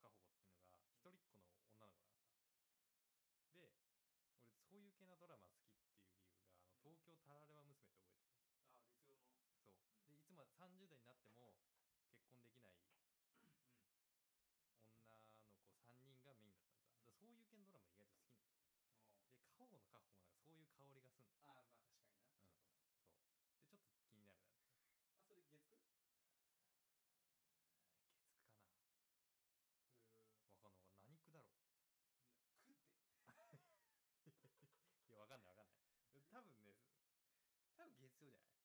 カホコっていうのが一人っ子の女の子なのさで俺そういう系なドラマ好きっていう理由があの東京タラレバ娘って覚えてる？ああ月曜の。そう。でいつも30代になっても結婚できない女の子3人がメインだったんさ、だかそういう系のドラマ意外と好きなのでカホコのカホコもなんかそういう香りがすんのああまあ確そうじ。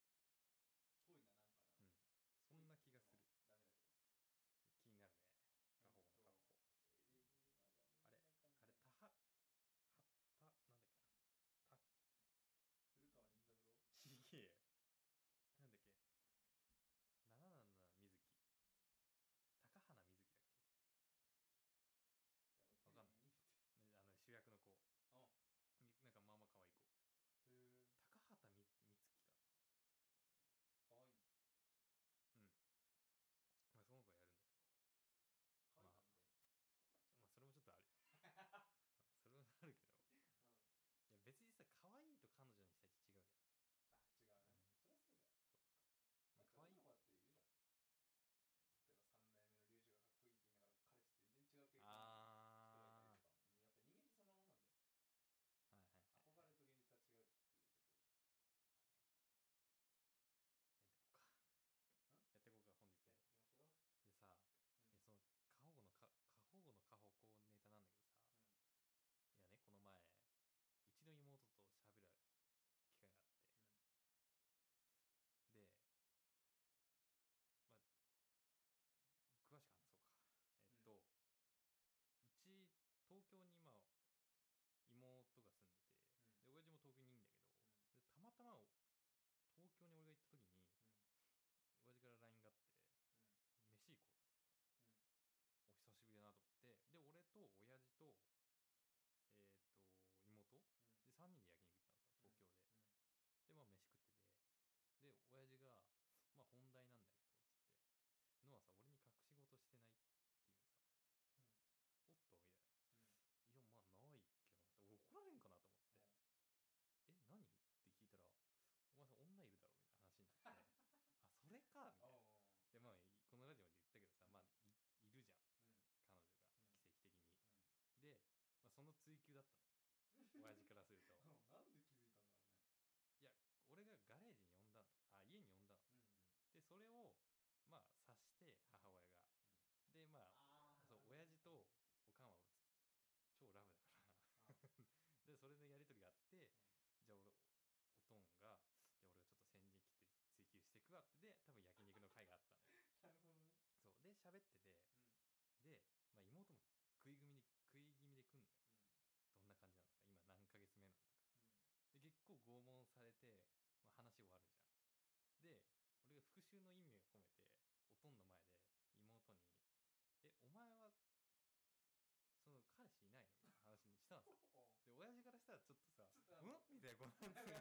나와서 모르니까 とおかんは超ラブだから。でそれでやり取りがあって、じゃあ俺おとんがで俺はちょっと千人切って追求していくわってで多分焼肉の会があったのよ。なるほどね。そう。で喋ってて、で、まあ、妹も食い気味に食い気味で来んのよ、どんな感じなのか今何ヶ月目なのか、で結構拷問されて、まあ、話終わるじゃん。で俺が復讐の意味を込めておとんの前で妹に「えお前はしたんですよ。で、親父からしたらちょっとさ、うん？みたいな、こんなんてい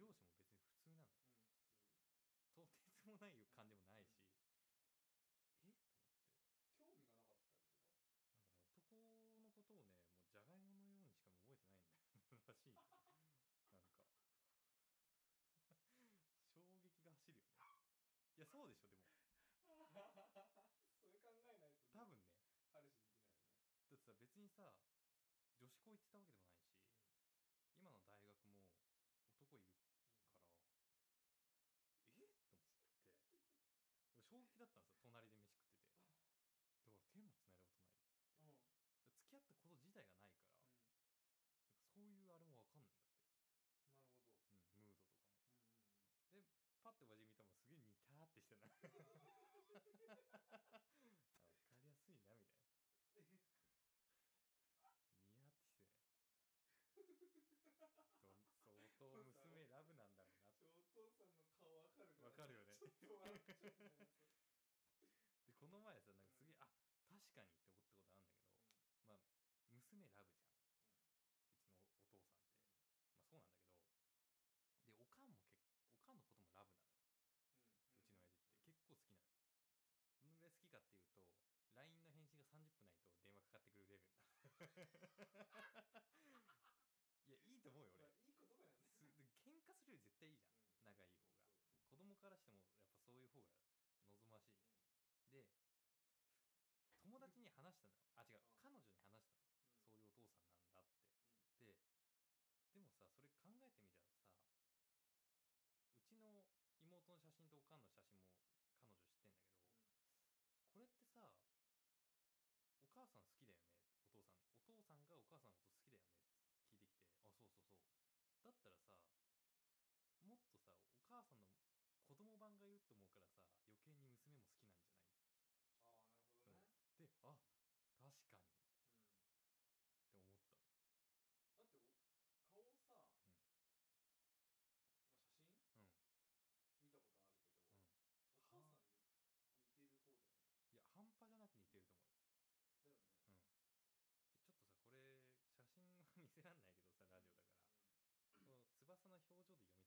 容姿も別に普通なのよ、うん、とてつもない感じもないし、うん、え？と思って。興味がなかったりとか？なんかね男のことをねもうじゃがいものようにしか覚えてないんだよ。らしいなんか。衝撃が走るよね。いやそうでしょでも。そう考えないと、ね、多分ね。彼氏できないよね。だってさ別にさ女子校行ってたわけでもないし、うん、今の大学ったんですよ。隣で飯食ってて。だから手も繋いだことないって付き合ったこと自体がないから、うん、かそういうあれも分かんないんだって。なるほど、うん、ムードとかも、うんうんうん、でパッて親父見たもすげえ似たってしてない分かりやすいなみたいな。似合ってしてね。ど 相当娘ラブなんだろうな。ってお父さんの顔わかるわかるよね。と LINE の返信が30分ないと電話かかってくるレベル。いやいいと思うよ俺、いいことだよね。す喧嘩するより絶対いいじゃん、仲いい方が、う、子供からしてもやっぱそういう方が望ましいん、で友達に話したのよ。あ違う。彼女に話したの、そういうお父さんなんだって、ででもさそれ考えてみたらだったらさもっとさお母さんの子供版がいると思うからさ余計に娘も好きなんじゃない？ああなるほどね、うん、であ表情で読み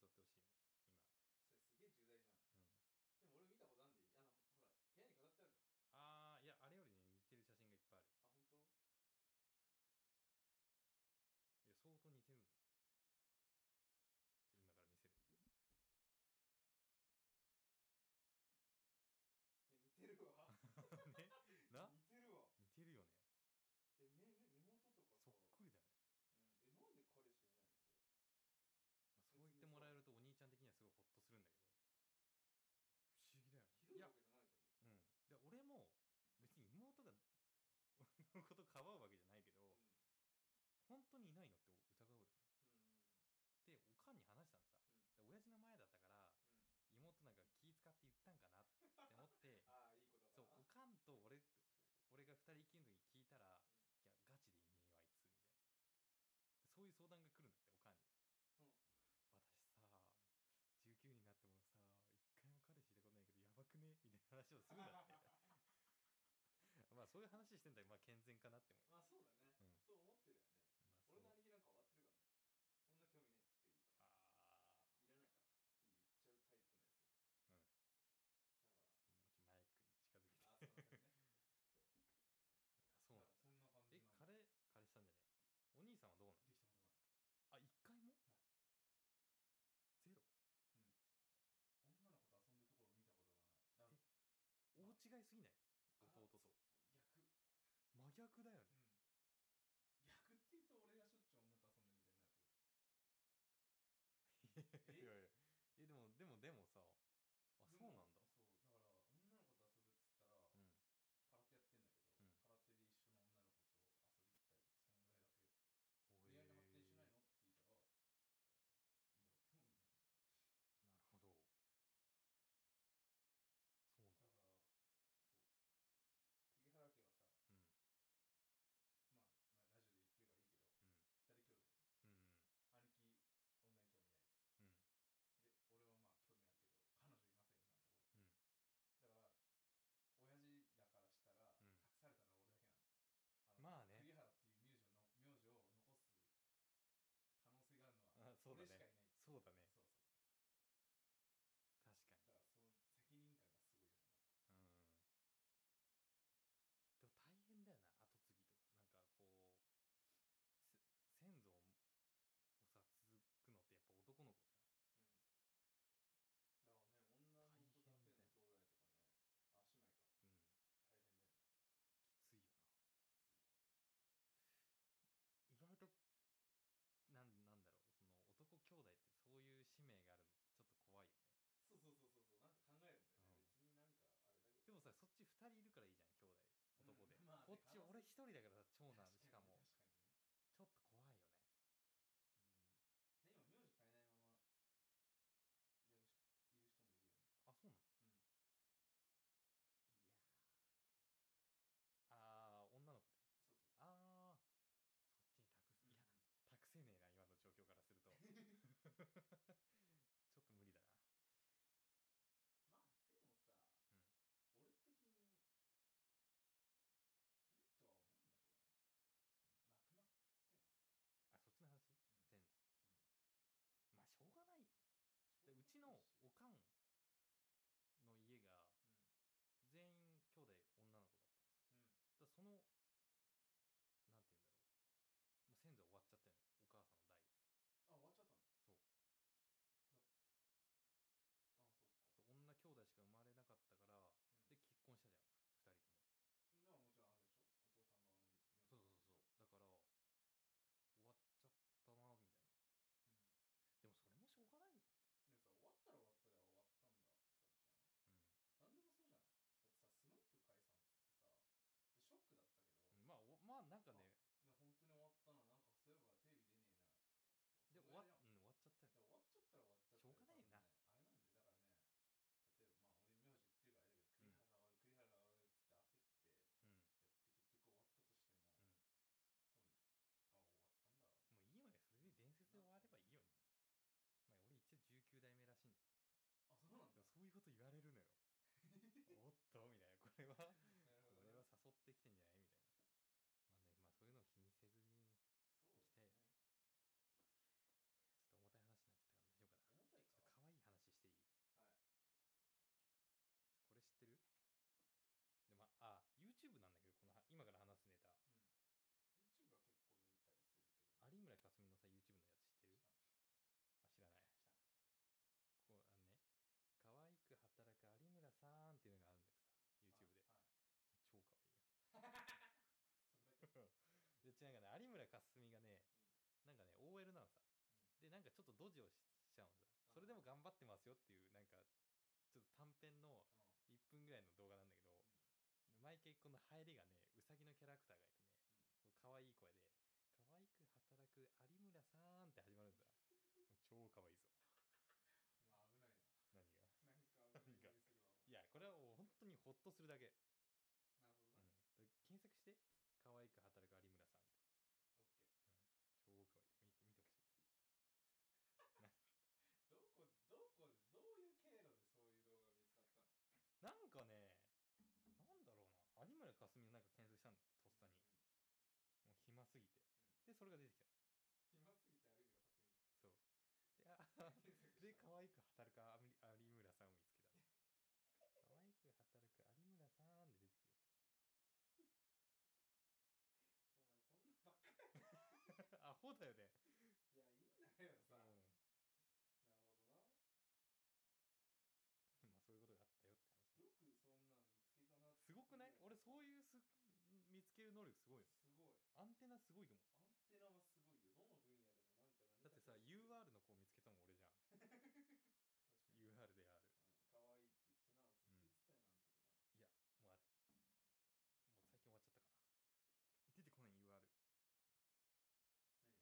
ないのって疑うよね。でおかんに話したのさ、ん。親父の前だったから、妹なんか気使って言ったんかなって思って そうおかんと俺俺が2人きりの時に聞いたら、いやガチでいねえよあいつみたいな。そういう相談が来るんだっておかんに、うん、私さ19になってもさ一回も彼氏いたことないけどやばくねみたいな話をするんだって。まあそういう話してんだけどまあ健全かなって思うまあそうだね、うん、そう思ってるよね。一人だからさ長男。かな有村架純がねうんなんかね OL なのさ。うん。でなんかちょっとドジをしちゃうのさ。それでも頑張ってますよっていうなんかちょっと短編のうん。1分ぐらいの動画なんだけど毎回この入りがねうさぎのキャラクターがいてねうん。可愛い声で「可愛く働く有村さん」って始まるんだ超可愛いぞ。危ないな。何が？なんかいやこれはもう本当にホッとするだけ、なるほどなうん、で検索して「可愛く働く有村さん」ってオッケー超可愛い見て見てほしいどこどこでどういう経路でそういう動画が見つかったのなんかねなんだろうな有村架純をなんか検索したんだってとっさに、うん。もう暇すぎて、うん。でそれが出てきた。暇すぎて有村架純そう。でで可愛く働く有有村さんを見つけた。の 可愛く働く有村さんで出てくる。お前そんなばっかアホだよね、いやいいんだけどうさ、なるほどな。ん、まあそういうことがあったよって話よくそんなん見つけたなすごくない俺そうういうす見つける能力すごいよすごい。アンテナすごいと思うアンテナはすごいよ。どの分野でもなんか何だってさかしら知ってる UR の子見つけたのも俺じゃん確かに。UR であるうん、かわいいって言ってな、ずっと言ってたよ、なんとかな。いやもうあもう最近終わっちゃったかな出てこない UR 何が出てこない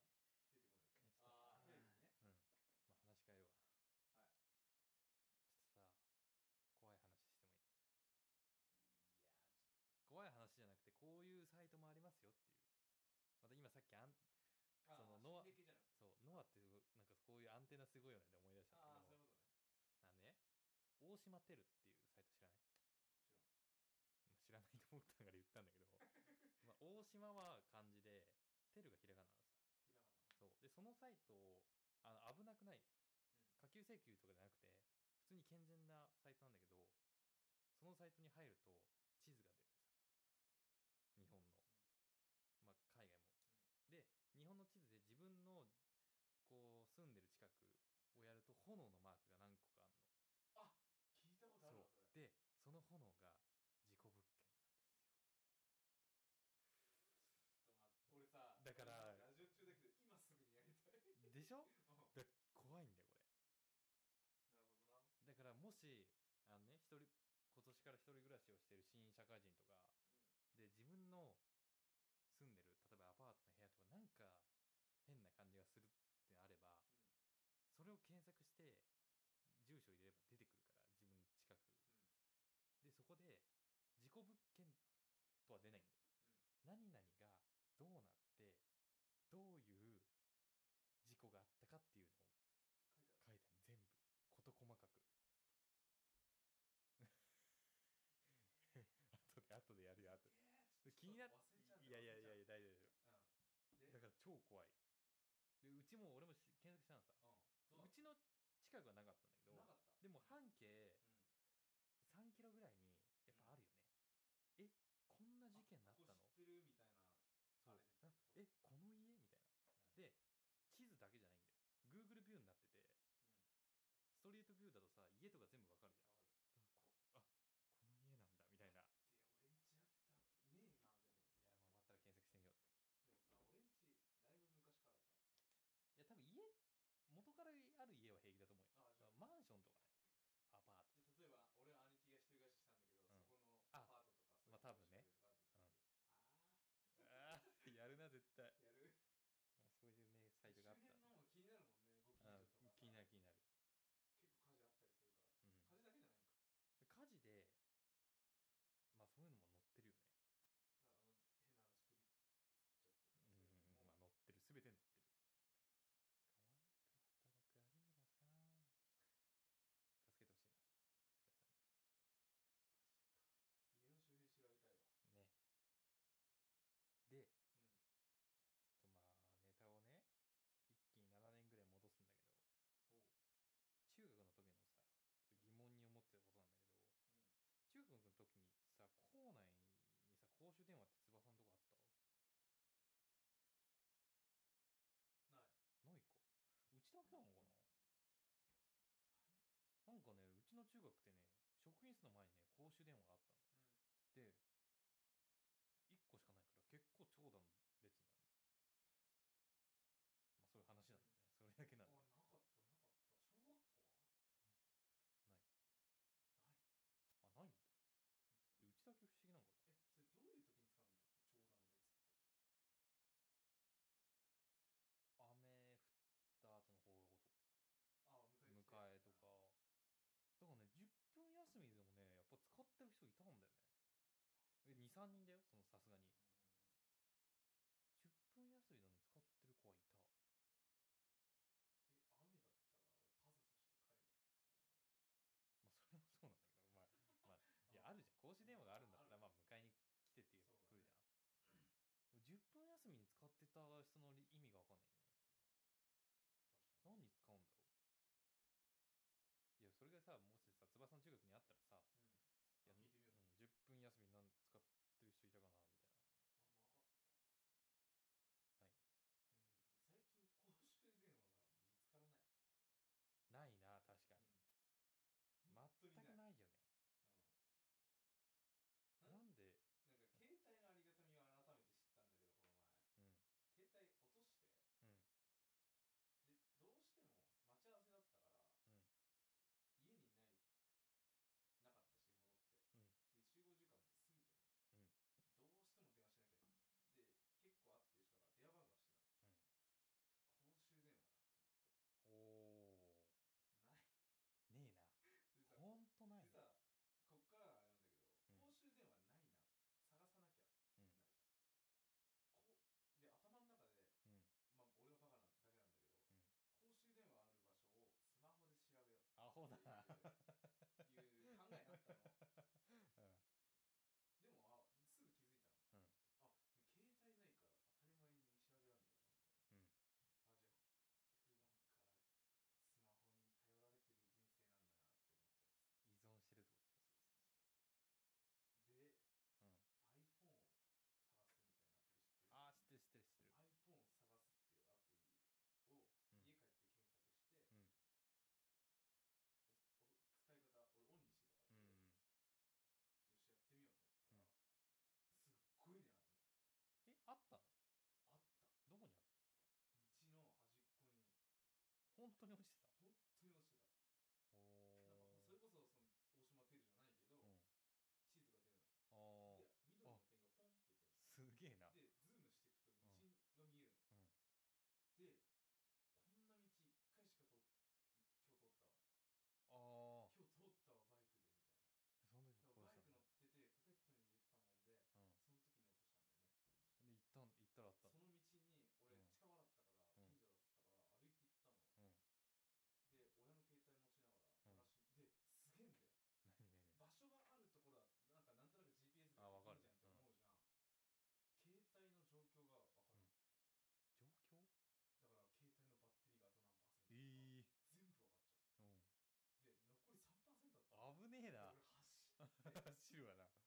えちょっとああ、テレビにね。うんまあ話変えるわはちょっとさ怖い話してもいいい。いやー、ちょっ怖い話じゃなくてこういうサイトもありますよっていうまた今さっきあんと。そのあーノア心霊系じゃなくて。そうノアってなんかこういうアンテナすごいよねって思い出したんああ、だけどそういうことね。なんで？ね大島テルっていうサイト知らない、知らん。まあ、知らないと思ったから言ったんだけど まあ大島は漢字でテルがひらがなのさひらがなね。そうでそのサイトをあの危なくないうん。下級請求とかじゃなくて普通に健全なサイトなんだけどそのサイトに入ると地図が出るさ日本の、まあ海外も、うんで日本の地図で自分のこう住んでる近くをやると炎のマークが何個かあるのあ聞いたことあるわ、それ。でその炎が事故物件なんですよちょっと待って俺さ、だからラジオ中だけど、今すぐにやりたい。でしょ？うんだ怖いんだよこれなるほどな。だからもしあのね一人今年から一人暮らしをしてる新社会人とかうん。で自分の住んでる例えばアパートの部屋とかなんか変な感じがするれを検索して住所入れれば出てくるから自分の近く。うん。でそこで事故物件とは出ないんだよ、うん。何々がどうなってどういう事故があったかっていうのを書いてある。全部。事細かく。後で後でやるよ後で。で気になっ忘れちゃう。んだいやいやいや大丈夫だから超怖い。でうちも俺もし検索したのさちの近くはなかったんだけどでも半径うん。3キロぐらいにやっぱあるよね、えこんな事件なったのあここ知ってるみたいな。そうあれでってあことえこの家みたいなうん、で地図だけじゃないんだよ Google ビューになっててうん。ストリートビューだとさ家とか全部わかるじゃんわかる。だからこあこの家なんだみたいなで、俺んちあった。ねえな、でも。いやまあ終わったら検索してみようぜでもさ、俺んち、だいぶ昔からさ。いや多分家元からある家は平気だと思うよあ、じゃあ、マンションとかねアパートじゃあ例えば、俺は兄貴が一人暮らししたんだけど、んそこのあアパートとか、まあ多分ねそういうところに住んでるとかあった時ああーやるな絶対あ、やる。あそういうねサイトがあった周辺のも気になるもんね、ご近所とかさ。うん気になる気になる、結構火事あったりするから。うん、火事だけじゃないんか。火事でまあそういうのも載ってるよねだからあの変な話首つっちゃったとかうんそういうのも、まあ載ってる全て載ってる可愛く働く有村さん助けてほしいな皆さんマジか家の周辺調べたいわにねでうんちょっとまあネタをね一気に7年ぐらい戻すんだけどおう中学の時のさちょっと疑問に思ってたことなんだけどうん中学の時にさ校内にさ公衆電話って翼のとこあったないないかうちだけなのかなあなんかねうちの中学ってね職員室の前にね公衆電話があったんだよで23人だよそのさすがに。10分休みのね使ってる子はいた。雨だったら傘さして帰れまあそれもそうなんだけどまあ まあいやあるじゃん。公衆電話があるんだったらまあ迎えに来てっていうば来るじゃん、10分休みに使ってた人の意味が分かんないね。去了呢？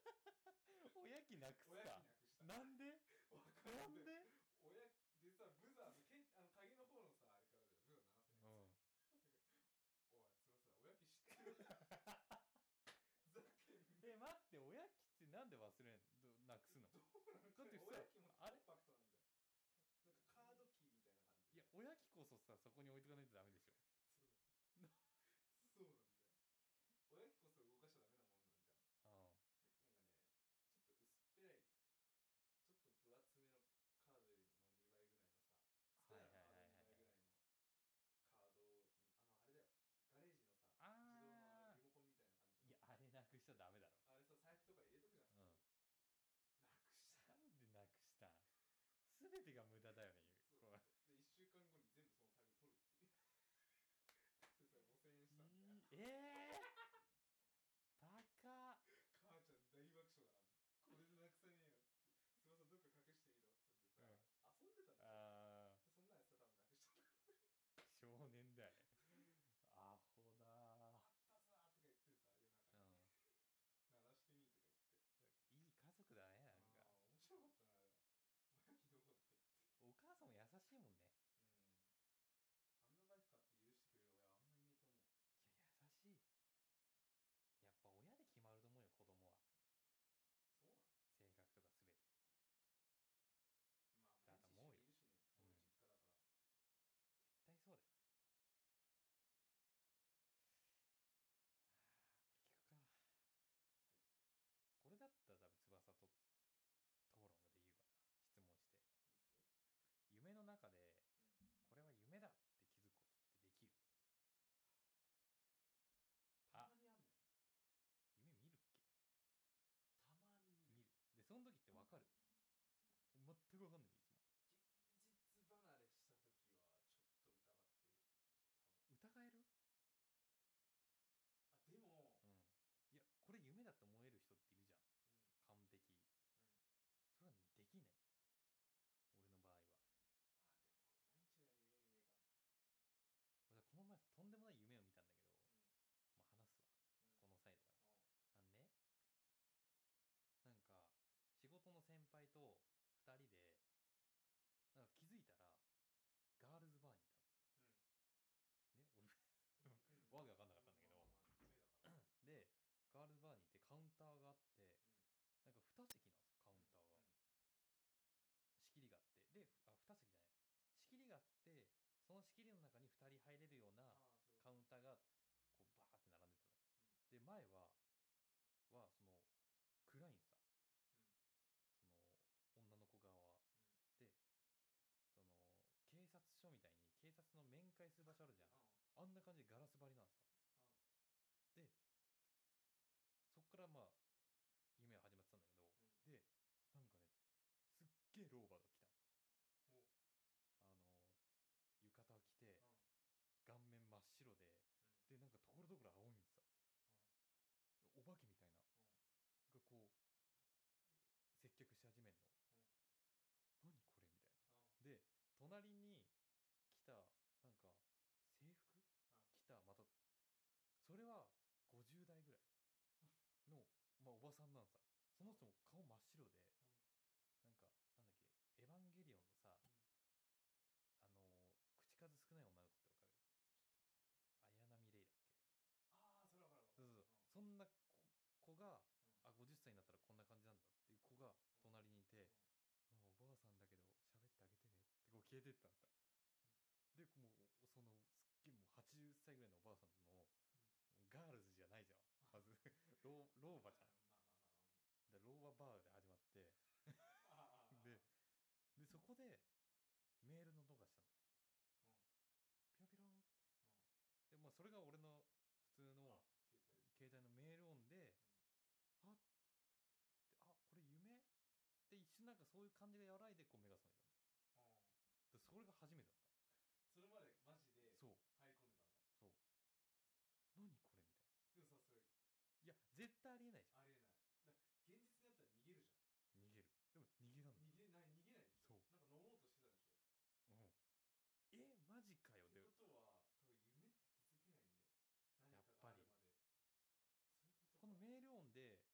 親機なくすか？機なくした。なんで？かんななんいで？親実はブザーのけあの鍵の方のさあれからだよ。ブザー鳴らせねうえやん。つ おい翼親機知ってる。ざけんえ待って親機ってなんで忘れんどなくすの？どうなだっててさ親機もあコれンパクトなんだよ。なんかカードキーみたいな感じ。いや親機こそさそこに置いとかないとダメでしょ。ゃダメだろ。あれさ、財布とか入れとくじゃな。うん。なくした。なんでなくしたすべてが無駄だよね、しいもんね。仕切りの中に2人入れるようなカウンターがこうバーって並んでたの。で前ははその暗いんさ、うん、その女の子側は、うん、でその警察署みたいに警察の面会する場所あるじゃん、あんな感じでガラそもそも顔真っ白で、なんかなんだっけエヴァンゲリオンのさ、あの口数少ない女の子ってわかる？綾波レイだっけ？ああそれはかるそうそう、ん、そんな子が、あ50歳になったらこんな感じなんだっていう子が隣にいて、おばあさんだけど喋ってあげてねってこう消えてったんさ、でもうそのすっげえもう80歳ぐらいのおばあさんの、ガールズバーで始まって。ででそこでメールの音がしたん、ピロピロって、でまあそれが俺の普通の携帯のメール音で、あっ。あこれ夢？って一瞬なんかそういう感じが和らいでこう目が覚めたの、でそれが初めてだった。それまでマジでそう。入り込んでたんだ。そう。何これ？みたいな。でもさそれいや絶対ありえないじゃん。ありえない。で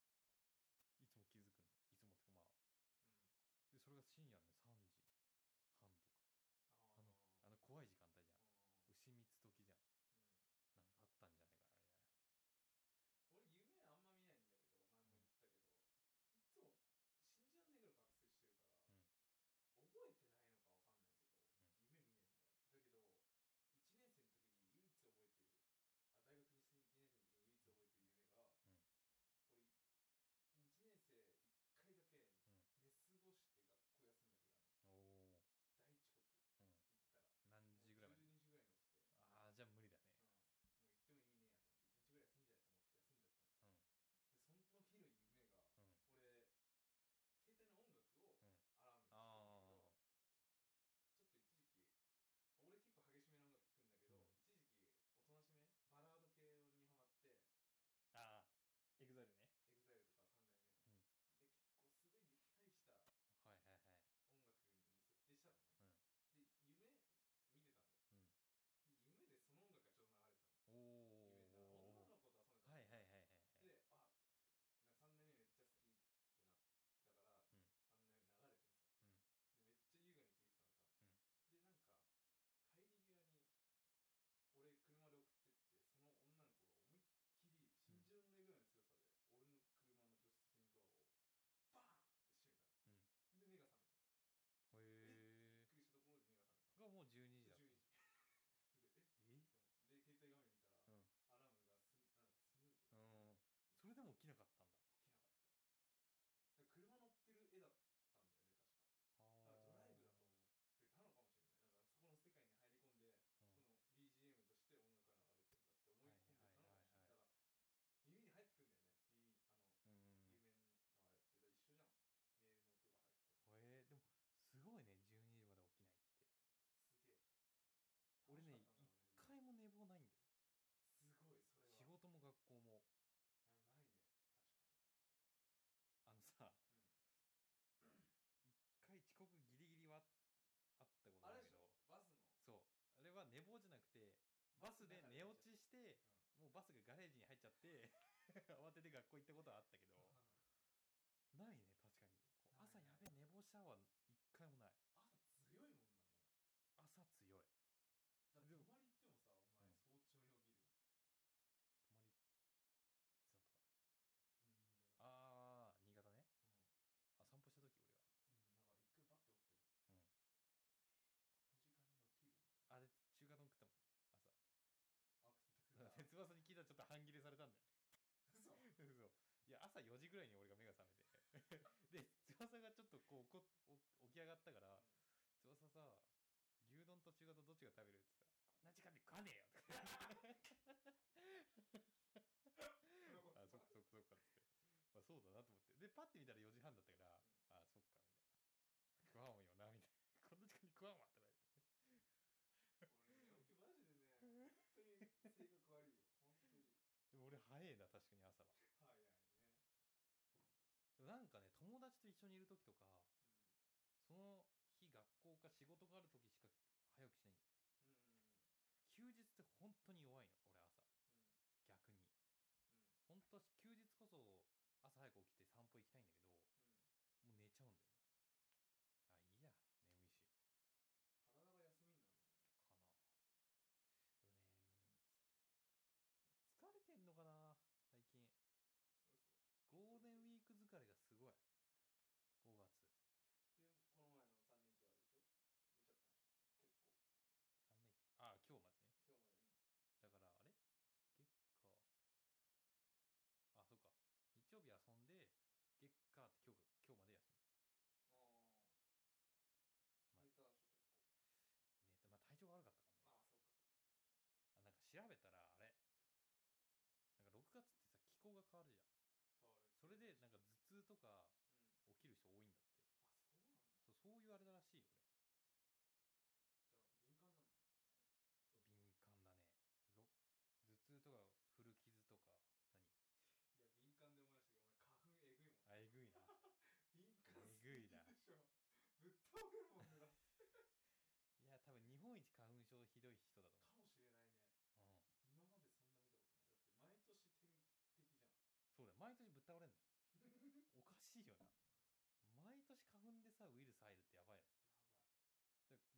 バスで寝落ちして、もうバスがガレージに入っちゃって 慌てて学校行ったことはあったけど、ないね確かに。朝やべ寝坊したわ。朝4時ぐらいに俺が目が覚めて。で翼がちょっとこうこ起き上がったから「翼さ牛丼と中華とどっちが食べる?」って言ったら「こんな時間で食わねえよ」とか。あそっかそっかそっかっつって、まあ、そうだなと思って。でパッて見たら4時半だったから、あそっかみたいな。食わんよなみたいな。こんな時間に食わんわとか言って。俺マジでね 本当に性格悪いよ。本当に。でも俺早いな確かに朝はなんかね友達と一緒にいる時とかうんその日学校か仕事がある時しか早起きしない。うん休日って本当に弱いの俺朝。うん逆に。うん本当は休日こそ朝早く起きて散歩行きたいんだけどもう寝ちゃうんだよねあいいや眠いし体が休みになるもんねかなでもねうんつ疲れてんのかな最近嘘ゴールデンウィーク疲れがすごい5月でこの前の3連休あれでしょ寝ちゃったんでしょ結構3連休ああ今日までね今日までうんだからあれ月火あそっか日曜日遊んで月火って今日今日まで休みあまああ寝たんでしょ結構ねまあ体調が悪かったからねああそうかそうかあなんか調べたらあれなんか6月ってさ気候が変わるじゃん変わるそれでなんか起きる人多いんだって。あそうなんだ。そうそういうあれだらしいよ俺じゃあ敏感なんだ敏感だね。ろ頭痛とか古傷とか何？いや敏感で思いましたけどお前花粉えぐいもん。あ えぐいな。敏感すえぐいな。ぎでしょ。ぶっ倒れるもんねだって。いや多分日本一花粉症ひどい人だとかもしれないね。思ううん。今までそんな見たことない。だって毎年天敵じゃん。そうだよ。毎年ぶっ倒れんだよおかしいよな毎年花粉でさウイルス入るってやばいやばい。のだ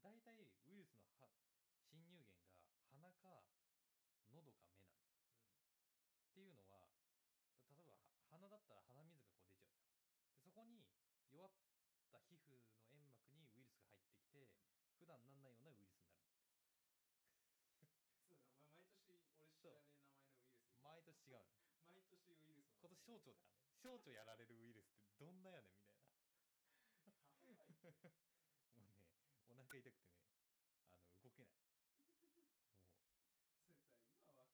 大体ウイルスのは侵入源が鼻か喉か目なんだようん。っていうのはた例えばは鼻だったら鼻水がこう出ちゃうじゃん。でそこに弱った皮膚の煙幕にウイルスが入ってきて、うん。普段なんないようなウイルスになるんだって。そうだな、ま毎年俺知らねえ名前のウイルス毎年違うの。毎年ウイルスの今年小腸だからね。小腸やられるウイルスってどんなやねんみたいな もうねお腹痛くてねあの動けないもそれさ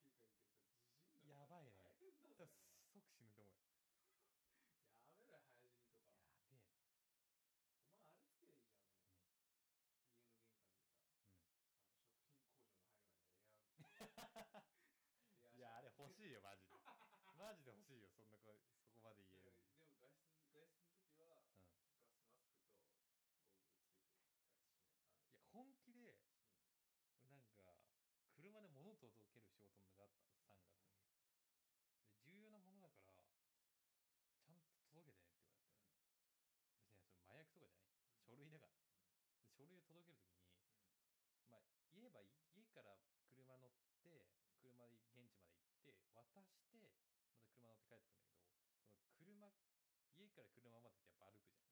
今はわけいかいいけどさ地震だやばいね大変だう多分ぜ即死ぬと思うよお前やめろよ早死にとかやべえお前あれつけりゃいいじゃんあの、ね家の玄関にさなうんあの食品工場の入る前のエアエアいやあれ欲いしいよマジでマジで欲しいよそんなこそこまで言えるでも外出外出の時は、うんガスマスクとゴーグルつけて外出しないとダメいや本気でうん俺なんか車で物届ける仕事があったんです3月に、で重要なものだからちゃんと届けてねって言われて、うん。別にそれ麻薬とかじゃない、うん。書類だから。ね書類を届けるときにうん。まあ言えばい家から車乗ってうん。車で現地まで行って渡してまた車乗って帰ってくるんだけどこの車家から車までってやっぱ歩くじゃん。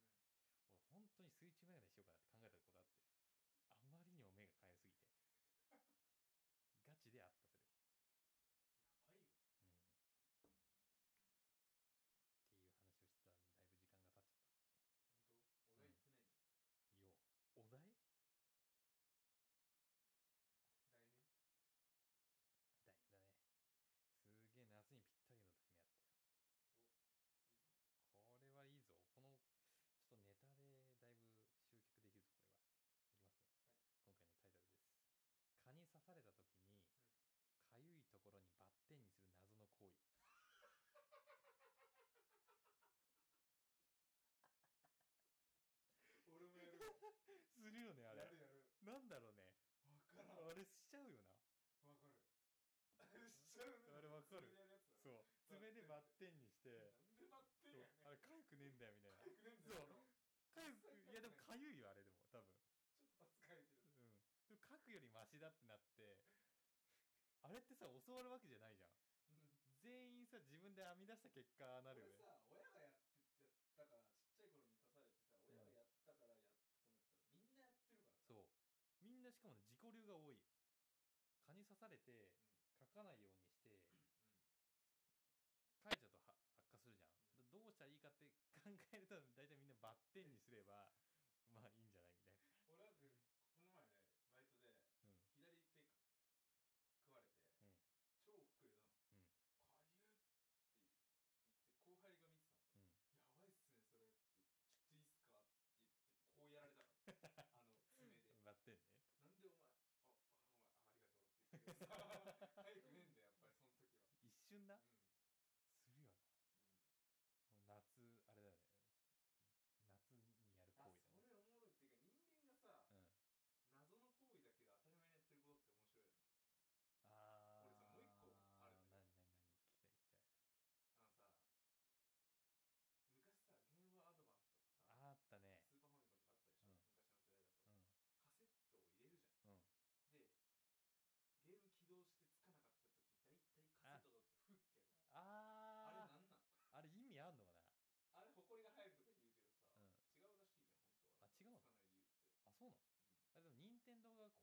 俺本当に水中眼鏡しようかなって考えたことあってあまりにも目がかゆすぎてガチであったそれはやばいようんっていう話をしてたんでだいぶ時間が経っちゃったんでね本当お題言ってないね、よお題題名題名だねすげえ夏にぴったりの題名あったよおいいねこれはいいぞこのちょっとネタでだいぶ集客できるぞこれはいきますね、はい今回のタイトルです蚊に刺された時にうんかゆいところにする謎の行為。俺もやる するよねあれ。やるやる。なんだろうね。わからん。あれしちゃうよな。わかる。あれしちゃうね。あれわかる。それやるやつだ。ろそう。爪でバッテンにして。なんでそうやねん。あれかゆくねえんだよみたいな。かゆくねえんだよ。そう。かゆくいやでもかゆいよあれでも多分。ちょっと助かるけど。うん。でも書くよりマシだってなっれってさ、教わるわけじゃないじゃん。全員さ、自分で編み出した結果なるよね。さ親がやってやったからちっちゃい頃に刺されてさ親がやったからやったと思ったらみんなやってるからそう。みんなしかもね、自己流が多い。蚊に刺されてう、ん書かないようにして、うん書いちゃうとは悪化するじゃん。うんどうしたらいいかって考えると、大体みんなバッテンにすれば、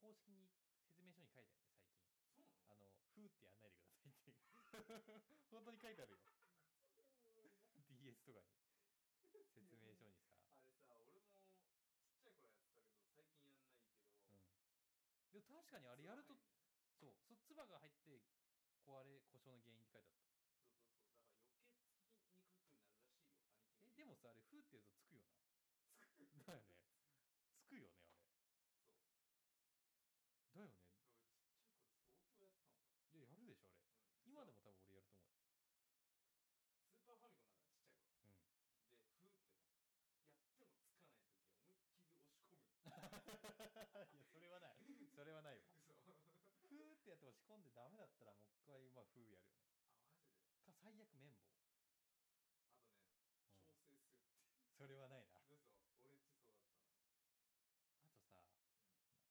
公式に説明書に書いてあるね、最近。そうなの？あの、ふーってやんないでくださいって。本当に書いてあるよ。DS とかに。説明書にさ。あれさ、俺もちっちゃい頃やってたけど、最近やんないけど。うん。でも確かにあれやると、そう、そ、つばが入って、壊れ、故障の原因って書いてあった。そうそうそう。だから余計つきにくくなるらしいよ、兄貴え、でもさ、あれ、ふーってやうとつ込んでダメだったらもう一回まあ風やるよね。あマジで？か最悪綿棒。あとね調整するっていう、それはないな。嘘俺んちそうだったな。あとさ、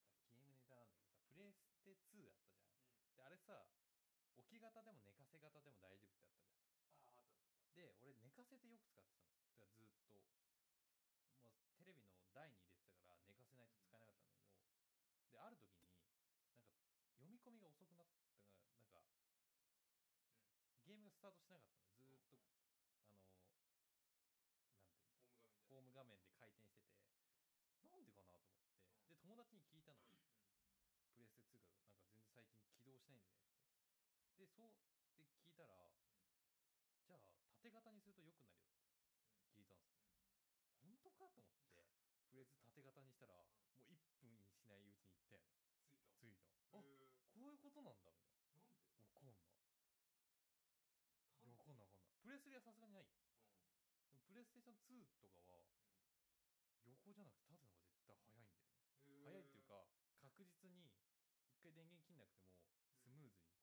またゲームネタなんだけどさプレステ2あったじゃん。うん、であれさ置き型でも寝かせ型でも大丈夫ってあったじゃん。ああったあったで俺寝かせてよく使ってたの。だからずっと。もうテレビの台にスタートしなかったの。ずっと、あのなんてうんホーム画面で回転しててなんでかなと思って。で友達に聞いたの。プレステ2が。なんか全然最近起動しないんだよねって。でそうって聞いたらじゃあ縦型にすると良くなるよって。聞いたんですよ。本当かと思って。プレス縦型にしたらもう1分しないうちに行ったよね。着いた。いた。あイさん2とかは、横じゃなくて縦の方が絶対早いんだよね。早いっていうか、確実に、一回電源切んなくても、スムーズに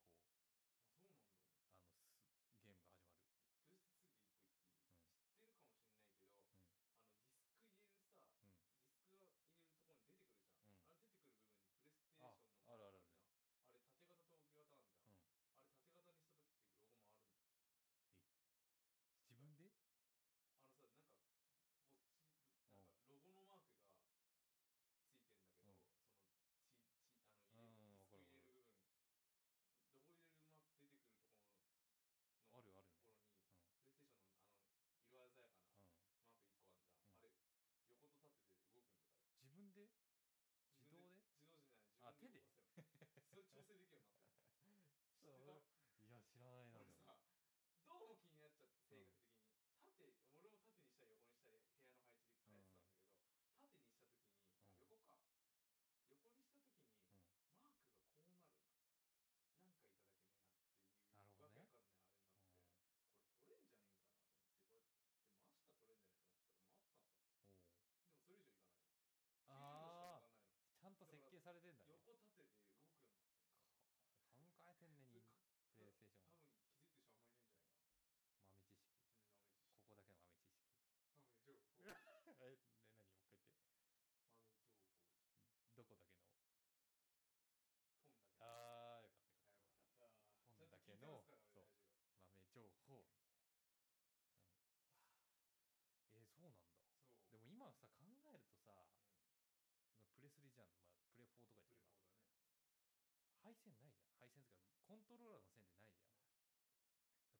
線ないじゃん。配線とかコントローラーの線でないじゃん。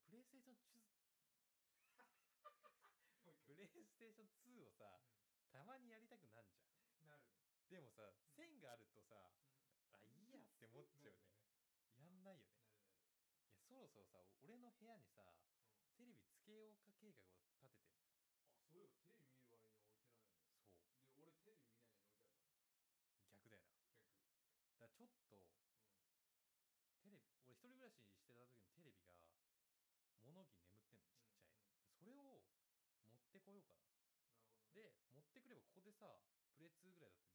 プレイステーション2プレイステーション2をさ、うん、たまにやりたくなんじゃん。なるでもさ、線があるとさ、うん、あいいやって思っちゃうね、ね、やんないよね。いやそろそろさ俺の部屋にさ、テレビつけようか計画を立ててんの。らししてた時のテレビが物置眠ってんのちっちゃい、うん。うん、それを持ってこようかな。な、ね、で持ってくればここでさプレイ2ぐらいだった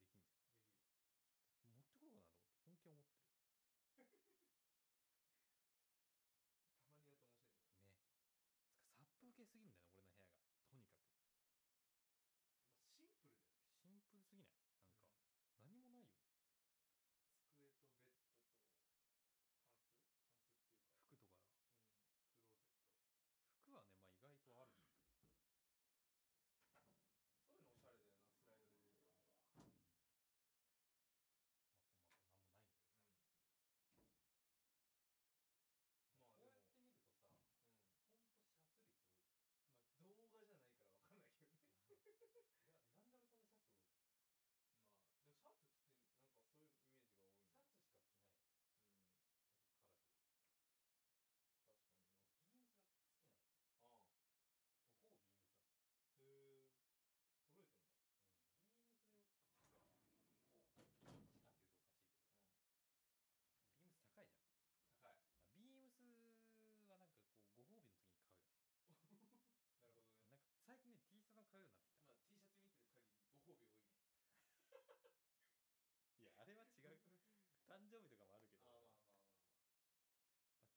誕生日とかもあるけど、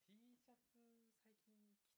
T シャツ最近着